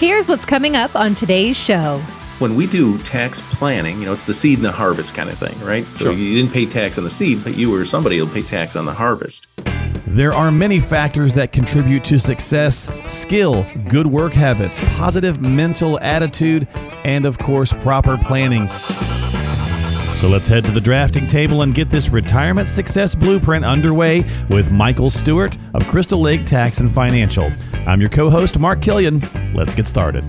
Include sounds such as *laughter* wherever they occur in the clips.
Here's what's coming up on today's show. When we do tax planning, you know, it's the seed and the harvest kind of thing, right? So Sure. you didn't pay tax on the seed, but you or somebody will pay tax on the harvest. There are many factors that contribute to success skill, good work habits, positive mental attitude, and of course, proper planning. So let's head to the drafting table and get this retirement success blueprint underway with Michael Stewart of Crystal Lake Tax and Financial. I'm your co host, Mark Killian. Let's get started.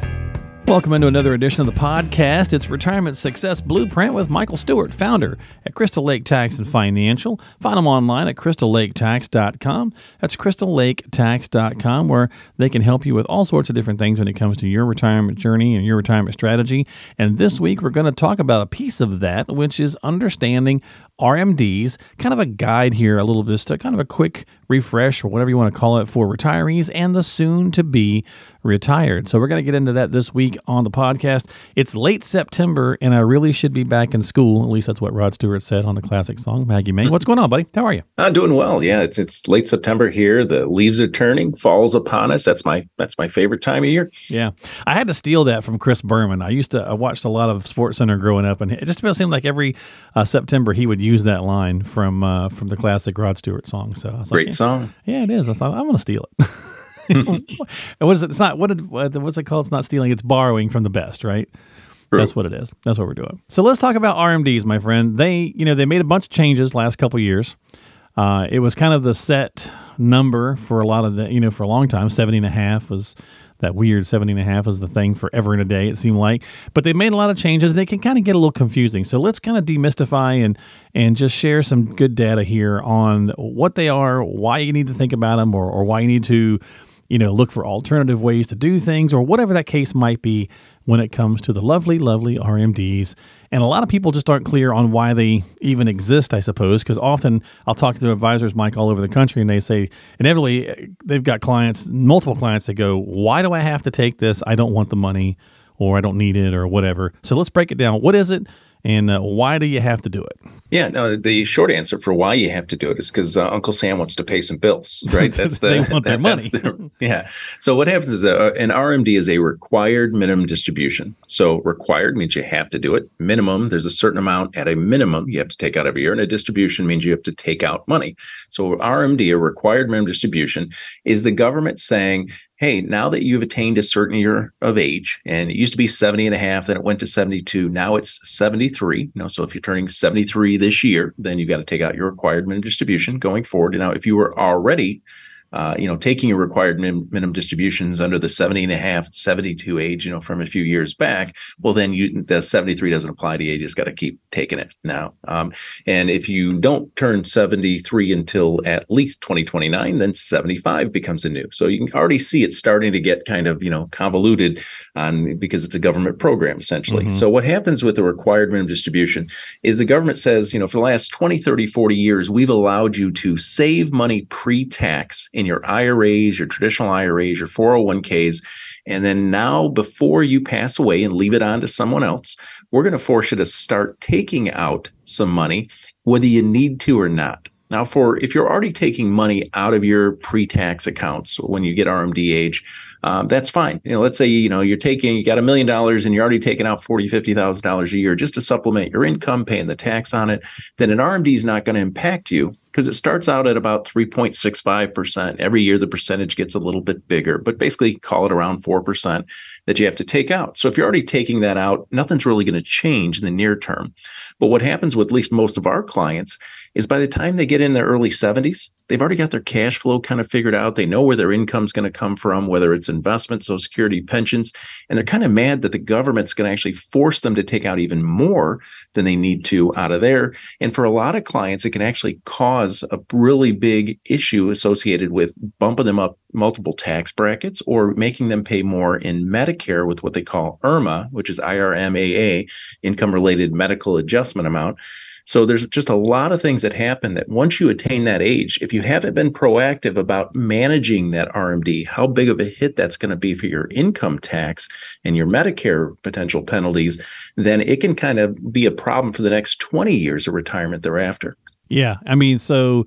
Welcome into another edition of the podcast. It's Retirement Success Blueprint with Michael Stewart, founder at Crystal Lake Tax and Financial. Find them online at crystallaketax.com. That's crystallaketax.com, where they can help you with all sorts of different things when it comes to your retirement journey and your retirement strategy. And this week, we're going to talk about a piece of that, which is understanding RMDs, kind of a guide here, a little bit just a kind of a quick refresh or whatever you want to call it for retirees and the soon to be retired. So we're going to get into that this week on the podcast. It's late September and I really should be back in school. At least that's what Rod Stewart said on the classic song Maggie May. What's going on, buddy? How are you? I'm doing well. Yeah, it's it's late September here. The leaves are turning. Fall's upon us. That's my that's my favorite time of year. Yeah. I had to steal that from Chris Berman. I used to I watched a lot of Sports Center growing up and it just seemed like every uh, September he would use that line from uh, from the classic Rod Stewart song. So I was Great like, song. Yeah, it is. I thought I'm going to steal it. And *laughs* what is it? It's not what did what's it called? It's not stealing. It's borrowing from the best, right? True. That's what it is. That's what we're doing. So let's talk about RMDs, my friend. They, you know, they made a bunch of changes last couple years. Uh, it was kind of the set number for a lot of the, you know, for a long time. 70 and a half was that weird 70 and a half was the thing forever and a day, it seemed like. But they made a lot of changes. They can kind of get a little confusing. So let's kind of demystify and and just share some good data here on what they are, why you need to think about them, or, or why you need to, you know, look for alternative ways to do things, or whatever that case might be when it comes to the lovely, lovely RMDs. And a lot of people just aren't clear on why they even exist, I suppose, because often I'll talk to advisors, Mike, all over the country, and they say, inevitably, eh, they've got clients, multiple clients that go, Why do I have to take this? I don't want the money, or I don't need it, or whatever. So let's break it down. What is it? And uh, why do you have to do it? Yeah, no. The short answer for why you have to do it is because uh, Uncle Sam wants to pay some bills, *laughs* right? That's the They want their *laughs* that's the- yeah. So what happens is uh, an RMD is a required minimum distribution. So required means you have to do it. Minimum, there's a certain amount at a minimum you have to take out every year, and a distribution means you have to take out money. So RMD, a required minimum distribution, is the government saying, hey, now that you've attained a certain year of age, and it used to be 70 and a half, then it went to 72, now it's 73. You know, so if you're turning 73 this year, then you've got to take out your required minimum distribution going forward. Now, if you were already uh, you know, taking your required min- minimum distributions under the 70 and a half, 72 age, you know, from a few years back, well, then you, the 73 doesn't apply to you. You just got to keep taking it now. Um, and if you don't turn 73 until at least 2029, then 75 becomes a new. So you can already see it starting to get kind of, you know, convoluted on because it's a government program essentially. Mhm. So what happens with the required minimum distribution is the government says, you know, for the last 20, 30, 40 years, we've allowed you to save money pre-tax in your IRAs, your traditional IRAs, your 401ks. And then now, before you pass away and leave it on to someone else, we're going to force you to start taking out some money, whether you need to or not. Now, for if you're already taking money out of your pre-tax accounts when you get RMD age, um, that's fine. You know, let's say you know you're taking you got a million dollars and you're already taking out forty, fifty thousand dollars a year just to supplement your income, paying the tax on it. Then an RMD is not going to impact you because it starts out at about three point six five percent. Every year the percentage gets a little bit bigger, but basically call it around four percent that you have to take out. So if you're already taking that out, nothing's really going to change in the near term. But what happens with at least most of our clients is by the time they get in their early 70s, they've already got their cash flow kind of figured out. They know where their income's going to come from, whether it's investment, social security, pensions, and they're kind of mad that the government's going to actually force them to take out even more than they need to out of there. And for a lot of clients, it can actually cause a really big issue associated with bumping them up multiple tax brackets or making them pay more in Medicare with what they call IRMA, which is IRMAA, income related medical adjustment amount. So there's just a lot of things that happen that once you attain that age, if you haven't been proactive about managing that RMD, how big of a hit that's going to be for your income tax and your Medicare potential penalties, then it can kind of be a problem for the next 20 years of retirement thereafter. Yeah. I mean, so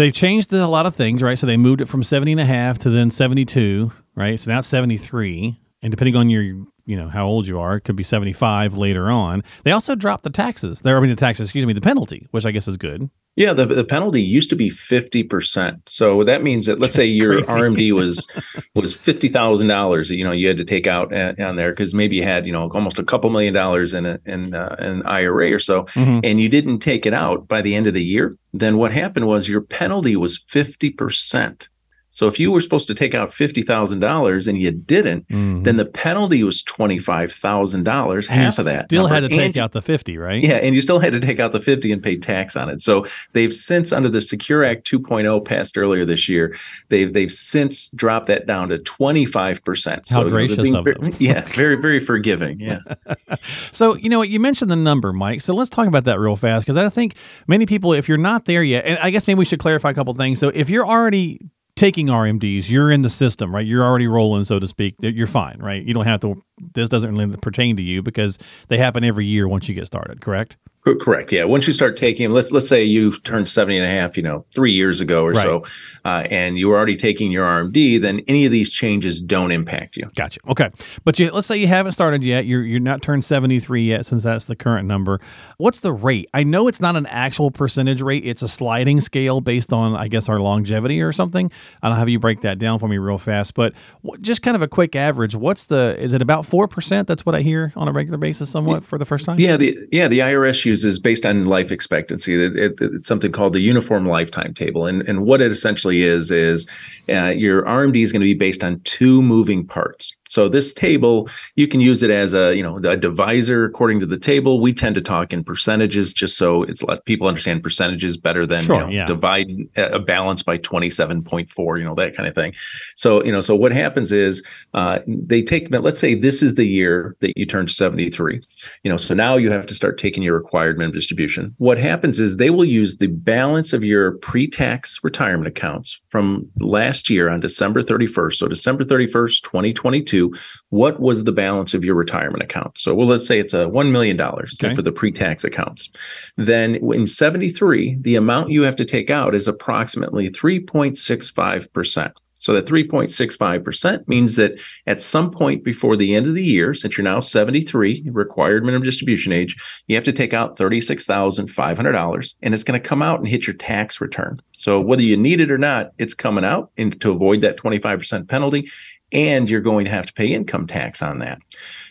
they've changed a lot of things, right? So they moved it from 70 and a half to then 72, right? So now it's 73. and depending on your you know how old you are, it could be 75 later on. They also dropped the taxes. There, I mean the taxes, excuse me, the penalty, which I guess is good. Yeah, the, the penalty used to be fifty percent. So that means that let's say *laughs* your RMD was was fifty thousand dollars. You know, you had to take out on there because maybe you had you know almost a couple million dollars in a, in uh, an IRA or so, mm-hmm. and you didn't take it out by the end of the year. Then what happened was your penalty was fifty percent. So if you were supposed to take out fifty thousand dollars and you didn't, mm-hmm. then the penalty was twenty five thousand dollars, half of that. Still number. had to take and, out the fifty, right? Yeah, and you still had to take out the fifty and pay tax on it. So they've since under the Secure Act 2.0 passed earlier this year, they've they've since dropped that down to twenty five percent. How so, gracious you know, of very, them! Yeah, *laughs* very very forgiving. Yeah. *laughs* so you know what you mentioned the number, Mike. So let's talk about that real fast because I think many people, if you're not there yet, and I guess maybe we should clarify a couple things. So if you're already taking RMDs, you're in the system, right? You're already rolling, so to speak. You're fine, right? You don't have to. This doesn't really pertain to you because they happen every year once you get started. Correct? Correct. Yeah. Once you start taking, let's let's say you've turned 70 and a half, you know, three years ago or right. so, uh, and you were already taking your RMD, then any of these changes don't impact you. Gotcha. Okay. But you, let's say you haven't started yet. You're you're not turned 73 yet, since that's the current number. What's the rate? I know it's not an actual percentage rate. It's a sliding scale based on, I guess, our longevity or something. I'll have you break that down for me real fast. But just kind of a quick average. What's the? Is it about four percent? That's what I hear on a regular basis, somewhat for the first time. Yeah. The yeah the IRS is based on life expectancy. It, it, it's something called the Uniform Lifetime Table, and and what it essentially is is uh, your RMD is going to be based on two moving parts. So this table, you can use it as a, you know, a divisor according to the table. We tend to talk in percentages just so it's let people understand percentages better than sure, you know, yeah. divide uh, a balance by 27.4, you know, that kind of thing. So, you know, so what happens is uh, they take that, let's say this is the year that you turn 73. You know, so now you have to start taking your required minimum distribution. What happens is they will use the balance of your pre-tax retirement accounts from last year on December 31st. So December 31st, 2022 what was the balance of your retirement account. So, well, let's say it's a $1 million okay. for the pre tax accounts. Then in 73, the amount you have to take out is approximately 3.65%. So that 3.65% means that at some point before the end of the year, since you're now 73, required minimum distribution age, you have to take out $36,500 and it's going to come out and hit your tax return. So whether you need it or not, it's coming out and to avoid that 25% penalty and you're going to have to pay income tax on that.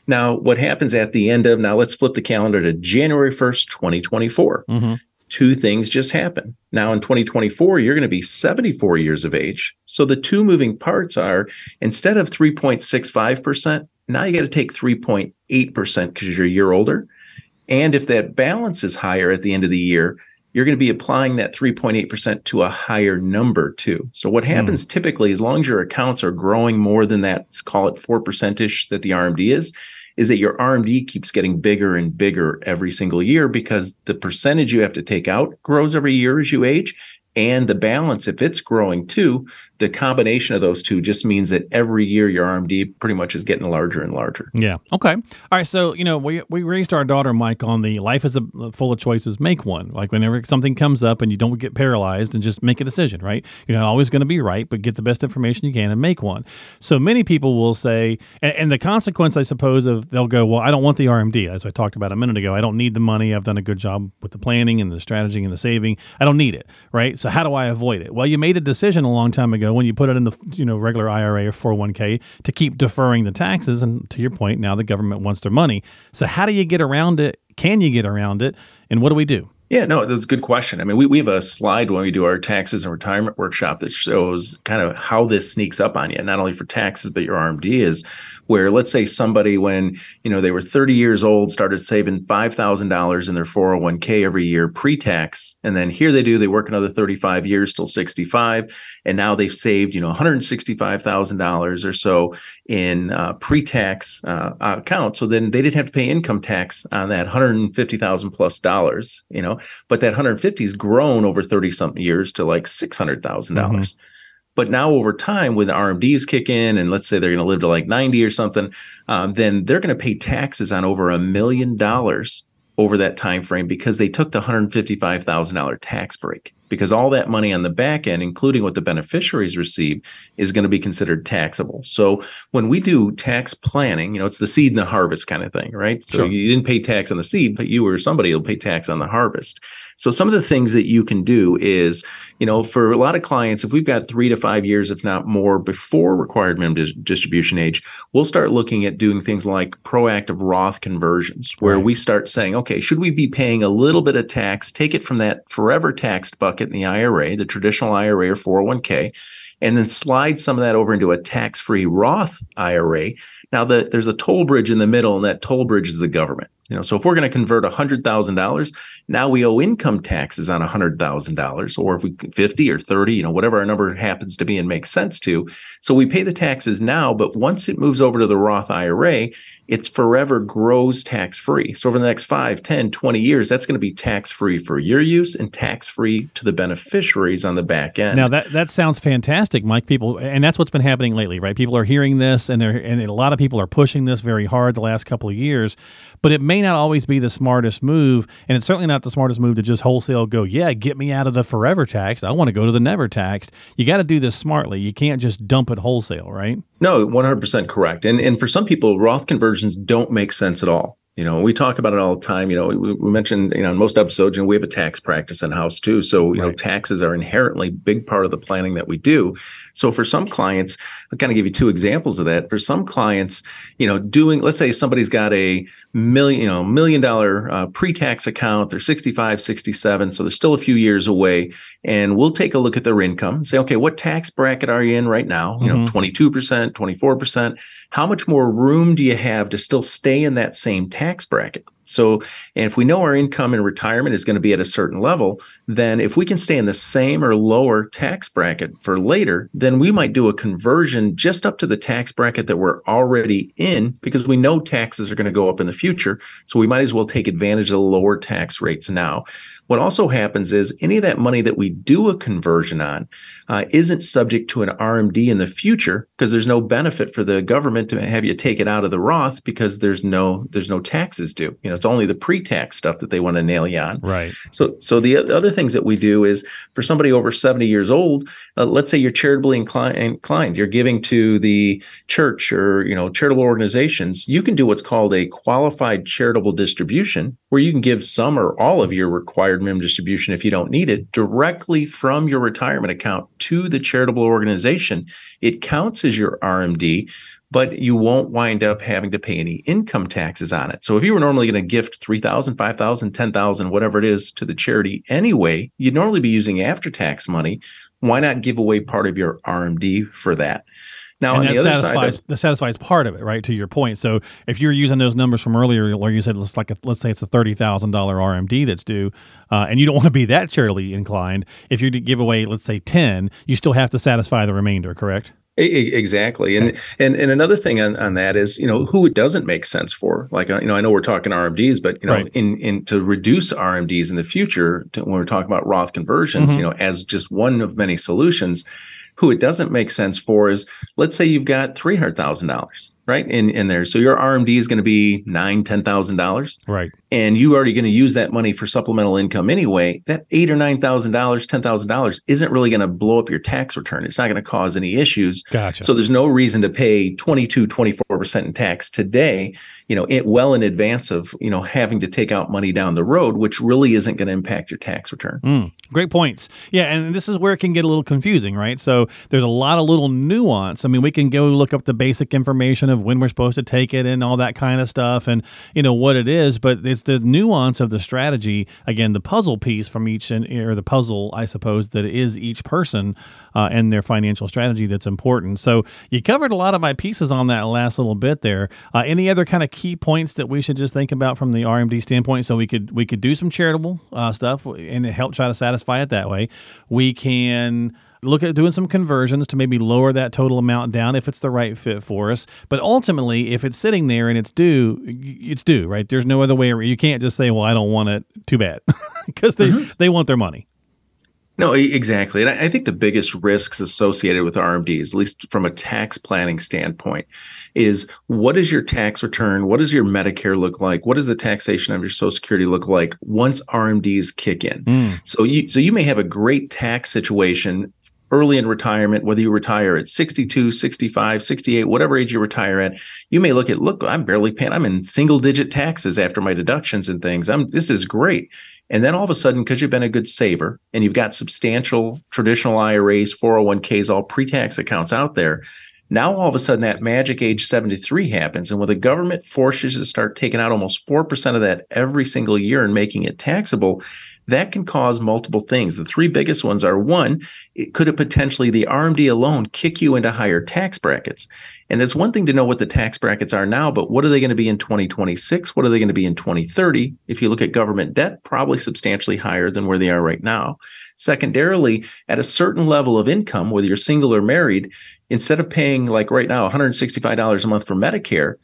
Now, what happens at the end of now, let's flip the calendar to January 1st, 2024. Mm-hmm. Two things just happen. Now, in 2024, you're going to be 74 years of age. So the two moving parts are instead of 3.65%, now you got to take 3.8% because you're a year older. And if that balance is higher at the end of the year, you're going to be applying that 3.8% to a higher number too. So what hmm. happens mm. typically, as long as your accounts are growing more than that, let's call it 4%ish that the RMD is, is that your RMD keeps getting bigger and bigger every single year because the percentage you have to take out grows every year as you age. And the balance, if it's growing too, the combination of those two just means that every year your RMD pretty much is getting larger and larger. Yeah. Okay. All right. So you know, we we raised our daughter Mike on the life is a, full of choices. Make one. Like whenever something comes up and you don't get paralyzed, and just make a decision. Right. You're not always going to be right, but get the best information you can and make one. So many people will say, and, and the consequence, I suppose, of they'll go, well, I don't want the RMD, as I talked about a minute ago. I don't need the money. I've done a good job with the planning and the strategy and the saving. I don't need it. Right. So how do I avoid it? Well, you made a decision a long time ago when you put it in the you know regular IRA or 401k to keep deferring the taxes. And to your point, now the government wants their money. So how do you get around it? Can you get around it? And what do we do? Yeah, no, that's a good question. I mean, we, we have a slide when we do our taxes and retirement workshop that shows kind of how this sneaks up on you, not only for taxes, but your RMD is where let's say somebody when you know they were 30 years old started saving $5000 in their 401k every year pre-tax and then here they do they work another 35 years till 65 and now they've saved you know $165000 or so in uh, pre-tax uh, account so then they didn't have to pay income tax on that 150000 plus dollars you know but that 150 has grown over 30 something years to like $600000 mm-hmm. But now over time, when the RMDs kick in, and let's say they're going to live to like 90 or something, um, then they're going to pay taxes on over a million dollars over that time frame because they took the $155,000 tax break. because all that money on the back end, including what the beneficiaries receive, is going to be considered taxable. So when we do tax planning, you know, it's the seed and the harvest kind of thing, right? So sure. you didn't pay tax on the seed, but you or somebody will pay tax on the harvest. So some of the things that you can do is, you know, for a lot of clients, if we've got three to five years, if not more, before required minimum dis- distribution age, we'll start looking at doing things like proactive Roth conversions, where right. we start saying, okay, should we be paying a little bit of tax, take it from that forever taxed bucket in the IRA, the traditional IRA or 401k, and then slide some of that over into a tax-free Roth IRA. Now, the, there's a toll bridge in the middle, and that toll bridge is the government. You know, so if we're going to convert hundred thousand dollars, now we owe income taxes on hundred thousand dollars, or if we fifty or thirty, you know, whatever our number happens to be and makes sense to. So we pay the taxes now, but once it moves over to the Roth IRA, it's forever grows tax free. So over the next 5, 10, 20 years, that's going to be tax free for your use and tax free to the beneficiaries on the back end. Now that that sounds fantastic, Mike. People and that's what's been happening lately, right? People are hearing this and and a lot of people are pushing this very hard the last couple of years, but it may not always be the smartest move, and it's certainly not the smartest move to just wholesale go, "Yeah, get me out of the forever tax. I want to go to the never tax." You got to do this smartly. You can't just dump it wholesale, right? No, 100% correct. And and for some people, Roth conversions don't make sense at all. You know, we talk about it all the time. You know, we, we mentioned, you know, in most episodes, you know, we have a tax practice in house too. So, you right. know, taxes are inherently big part of the planning that we do. So for some clients, I'll kind of give you two examples of that. For some clients, you know, doing, let's say somebody's got a million, you know, million dollar uh, pre-tax account, they're 65, 67. So they're still a few years away. And we'll take a look at their income, say, okay, what tax bracket are you in right now? You mm-hmm. know, 22%, 24%. How much more room do you have to still stay in that same tax bracket? So, and if we know our income in retirement is going to be at a certain level, then if we can stay in the same or lower tax bracket for later, then we might do a conversion just up to the tax bracket that we're already in because we know taxes are going to go up in the future. So we might as well take advantage of the lower tax rates now. What also happens is any of that money that we do a conversion on uh, isn't subject to an RMD in the future because there's no benefit for the government to have you take it out of the Roth because there's no there's no taxes due. You know, it's only the pre-tax stuff that they want to nail you on. Right. So so the other things that we do is for somebody over 70 years old, uh, let's say you're charitably inclined, you're giving to the church or you know charitable organizations, you can do what's called a qualified charitable distribution where you can give some or all of your required minimum distribution if you don't need it directly from your retirement account to the charitable organization. It counts as your RMD, but you won't wind up having to pay any income taxes on it. So if you were normally going to gift 3000, 5000, 10000, whatever it is to the charity anyway, you'd normally be using after tax money. Why not give away part of your RMD for that? Now, and that satisfies of, that satisfies part of it, right? To your point. So, if you're using those numbers from earlier, where you said let's like a, let's say it's a thirty thousand dollar RMD that's due, uh, and you don't *laughs* want to be that charitably inclined. If you give away, let's say ten, you still have to satisfy the remainder, correct? Exactly, and and and another thing on, on that is you know who it doesn't make sense for. Like uh, you know, I know we're talking RMDs, but you know, right. in in to reduce RMDs in the future, to, when we're talking about Roth conversions, mm-hmm. you know, as just one of many solutions, who it doesn't make sense for is let's say you've got three hundred thousand dollars right in in there, so your RMD is going to be nine ten thousand dollars, right? And you already going to use that money for supplemental income anyway. That eight or nine thousand dollars, ten thousand dollars isn't really going to blow up your tax return. It's not going to cause any issues. Gotcha. So there's no reason to pay 22, 24 percent in tax today you know, it well in advance of, you know, having to take out money down the road, which really isn't going to impact your tax return. Mm, great points. Yeah. And this is where it can get a little confusing, right? So there's a lot of little nuance. I mean, we can go look up the basic information of when we're supposed to take it and all that kind of stuff and, you know, what it is, but it's the nuance of the strategy, again, the puzzle piece from each, or the puzzle, I suppose, that is each person uh, and their financial strategy that's important. So you covered a lot of my pieces on that last little bit there. Uh, any other kind of key points that we should just think about from the RMD standpoint. So we could we could do some charitable uh, stuff and help try to satisfy it that way. We can look at doing some conversions to maybe lower that total amount down if it's the right fit for us. But ultimately, if it's sitting there and it's due, it's due, right? There's no other way. You can't just say, "Well, I don't want it." Too bad, *laughs* because they mm-hmm. they want their money. No, exactly. And I think the biggest risks associated with RMDs, at least from a tax planning standpoint, is what is your tax return? What does your Medicare look like? What does the taxation of your Social Security look like once RMDs kick in? Mm. So you so you may have a great tax situation early in retirement, whether you retire at 62, 65, 68, whatever age you retire at, you may look at, look, I'm barely paying, I'm in single digit taxes after my deductions and things. I'm, this is great. And then all of a sudden, because you've been a good saver and you've got substantial traditional IRAs, 401ks, all pre tax accounts out there, now all of a sudden that magic age 73 happens. And when the government forces you to start taking out almost 4% of that every single year and making it taxable, that can cause multiple things. The three biggest ones are one, it, could it potentially, the RMD alone, kick you into higher tax brackets? And it's one thing to know what the tax brackets are now, but what are they going to be in 2026? What are they going to be in 2030? If you look at government debt, probably substantially higher than where they are right now. Secondarily, at a certain level of income, whether you're single or married, instead of paying like right now $165 a month for Medicare,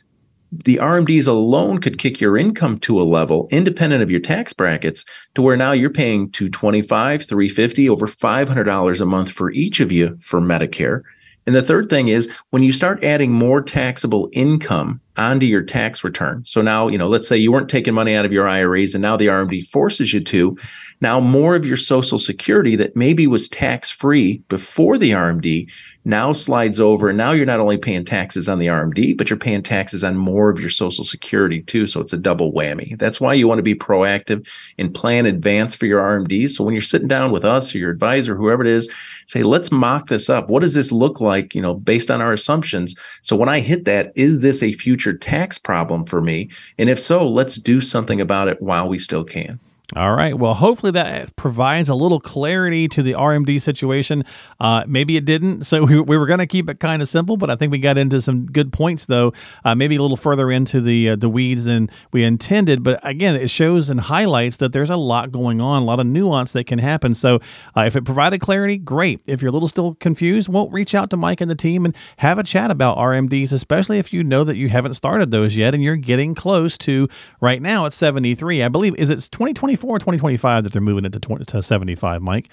the RMDs alone could kick your income to a level independent of your tax brackets to where now you're paying 225, 350, over $500 a month for each of you for Medicare. And the third thing is when you start adding more taxable income onto your tax return. So now, you know, let's say you weren't taking money out of your IRAs and now the RMD forces you to. Now more of your social security that maybe was tax free before the RMD now slides over now you're not only paying taxes on the RMD, but you're paying taxes on more of your social security too. So it's a double whammy. That's why you want to be proactive and plan advance for your RMDs. So when you're sitting down with us or your advisor, whoever it is, say, let's mock this up. What does this look like, you know, based on our assumptions? So when I hit that, is this a future tax problem for me? And if so, let's do something about it while we still can. All right. Well, hopefully that provides a little clarity to the RMD situation. Uh, maybe it didn't. *laughs* So we, we were going to keep it kind of simple, but I think we got into some good points, though. Uh, maybe a little further into the uh, the weeds than we intended. But again, it shows and highlights that there's a lot going on, a lot of nuance that can happen. So uh, if it provided clarity, great. If you're a little still confused, well, reach out to Mike and the team and have a chat about RMDs, especially if you know that you haven't started those yet and you're getting close to right now it's 73. I believe is it 2020 2024 or 2025 that they're moving it to, 20, to 75, Mike?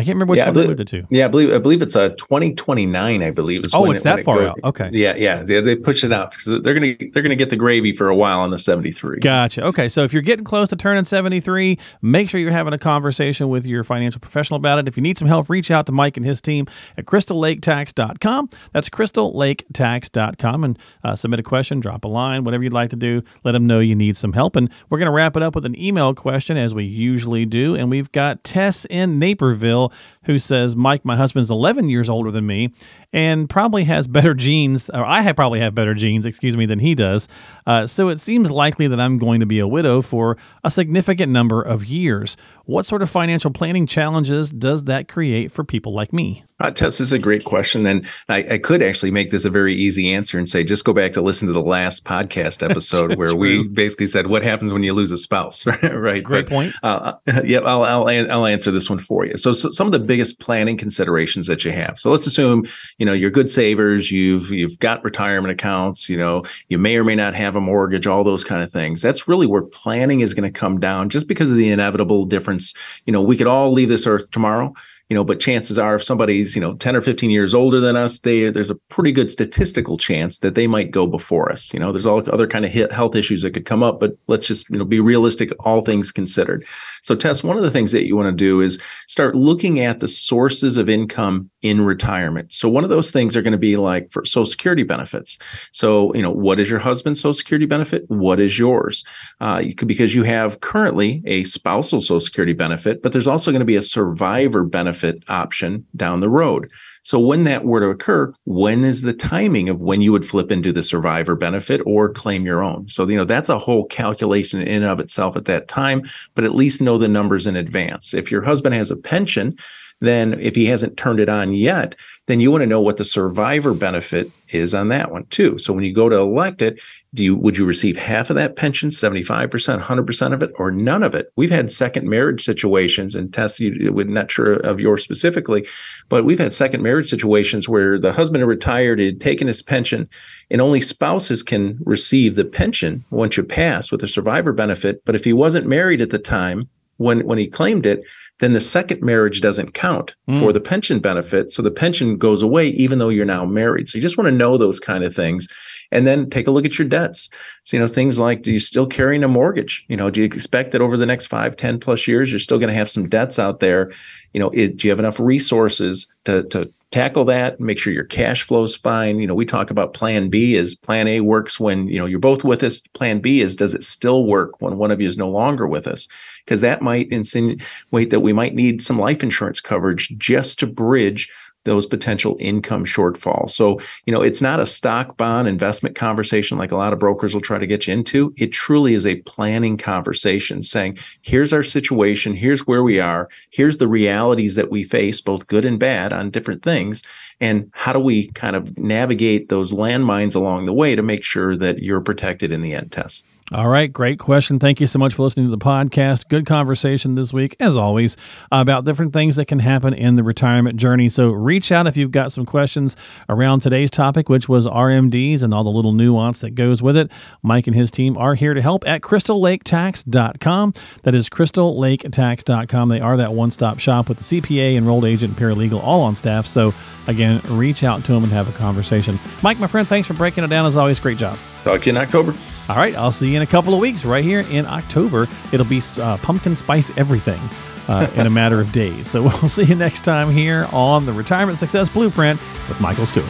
I can't remember which yeah, one believe, they moved it to. Yeah, I believe I believe it's a uh, 2029. I believe. Is oh, it's it, that far out. Okay. Yeah, yeah. They, they push it out because they're gonna they're gonna get the gravy for a while on the 73. Gotcha. Okay, so if you're getting close to turning 73, make sure you're having a conversation with your financial professional about it. If you need some help, reach out to Mike and his team at crystallaketax.com. That's crystallaketax.com and uh, submit a question, drop a line, whatever you'd like to do. Let them know you need some help. And we're gonna wrap it up with an email question as we usually do. And we've got Tess in Naperville who says, Mike, my husband's 11 years older than me and probably has better genes, or I probably have better genes, excuse me, than he does. Uh, so it seems likely that I'm going to be a widow for a significant number of years. What sort of financial planning challenges does that create for people like me? Uh, Tess is a great question. And I, I, could actually make this a very easy answer and say, just go back to listen to the last podcast *laughs* episode where we basically said, what happens when you lose a spouse? *laughs* right. Great but, point. Uh, yeah, I'll, I'll, I'll answer this one for you. So, so some of the biggest planning considerations that you have. So let's assume, you know, you're good savers, you've, you've got retirement accounts, you know, you may or may not have a mortgage, all those kind of things. That's really where planning is going to come down just because of the inevitable difference. You know, we could all leave this earth tomorrow you know, but chances are if somebody's, you know, 10 or 15 years older than us, they, there's a pretty good statistical chance that they might go before us. You know, there's all other kind of health issues that could come up, but let's just, you know, be realistic, all things considered. So Tess, one of the things that you want to do is start looking at the sources of income in retirement. So one of those things are going to be like for social security benefits. So, you know, what is your husband's social security benefit? What is yours? Uh, you could, because you have currently a spousal social security benefit, but there's also going to be a survivor benefit benefit option down the road. So when that were to occur, when is the timing of when you would flip into the survivor benefit or claim your own? So, you know, that's a whole calculation in and of itself at that time, but at least know the numbers in advance. If your husband has a pension, then if he hasn't turned it on yet, then you want to know what the survivor benefit is on that one too. So when you go to elect it, do you would you receive half of that pension 75% 100% of it or none of it we've had second marriage situations and Tess you we're not sure of yours specifically but we've had second marriage situations where the husband had retired had taken his pension and only spouses can receive the pension once you pass with a survivor benefit but if he wasn't married at the time when when he claimed it, then the second marriage doesn't count mm. for the pension benefit. So the pension goes away even though you're now married. So you just want to know those kind of things. And then take a look at your debts. So, you know, things like, do you still carrying a mortgage? You know, do you expect that over the next five, 10 plus years, you're still going to have some debts out there? You know, it, do you have enough resources to, to tackle that make sure your cash flow is fine you know we talk about plan b is plan a works when you know you're both with us plan b is does it still work when one of you is no longer with us because that might insinuate that we might need some life insurance coverage just to bridge those potential income shortfalls. So, you know, it's not a stock bond investment conversation like a lot of brokers will try to get you into. It truly is a planning conversation saying, here's our situation, here's where we are, here's the realities that we face, both good and bad on different things. And how do we kind of navigate those landmines along the way to make sure that you're protected in the end Tess? All right, great question. Thank you so much for listening to the podcast. Good conversation this week, as always, about different things that can happen in the retirement journey. So reach out if you've got some questions around today's topic, which was RMDs and all the little nuance that goes with it. Mike and his team are here to help at crystallaketax.com. That is crystallaketax.com. They are that one stop shop with the CPA, enrolled agent, paralegal, all on staff. So again, reach out to them and have a conversation. Mike, my friend, thanks for breaking it down. As always, great job. Talk to you in October. All right, I'll see you in a couple of weeks right here in October. It'll be uh, pumpkin spice everything uh, in a matter of days. So *laughs* we'll see you next time here on the Retirement Success Blueprint with Michael Stewart.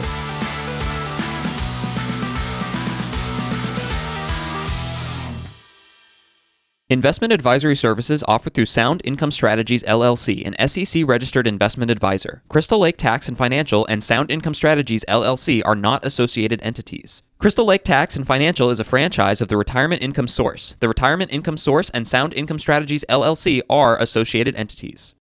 Investment advisory services offered through Sound Income Strategies LLC, an SEC registered investment advisor. Crystal Lake Tax and Financial and Sound Income Strategies LLC are not associated entities. Crystal Lake Tax and Financial is a franchise of the Retirement Income Source. The Retirement Income Source and Sound Income Strategies LLC are associated entities.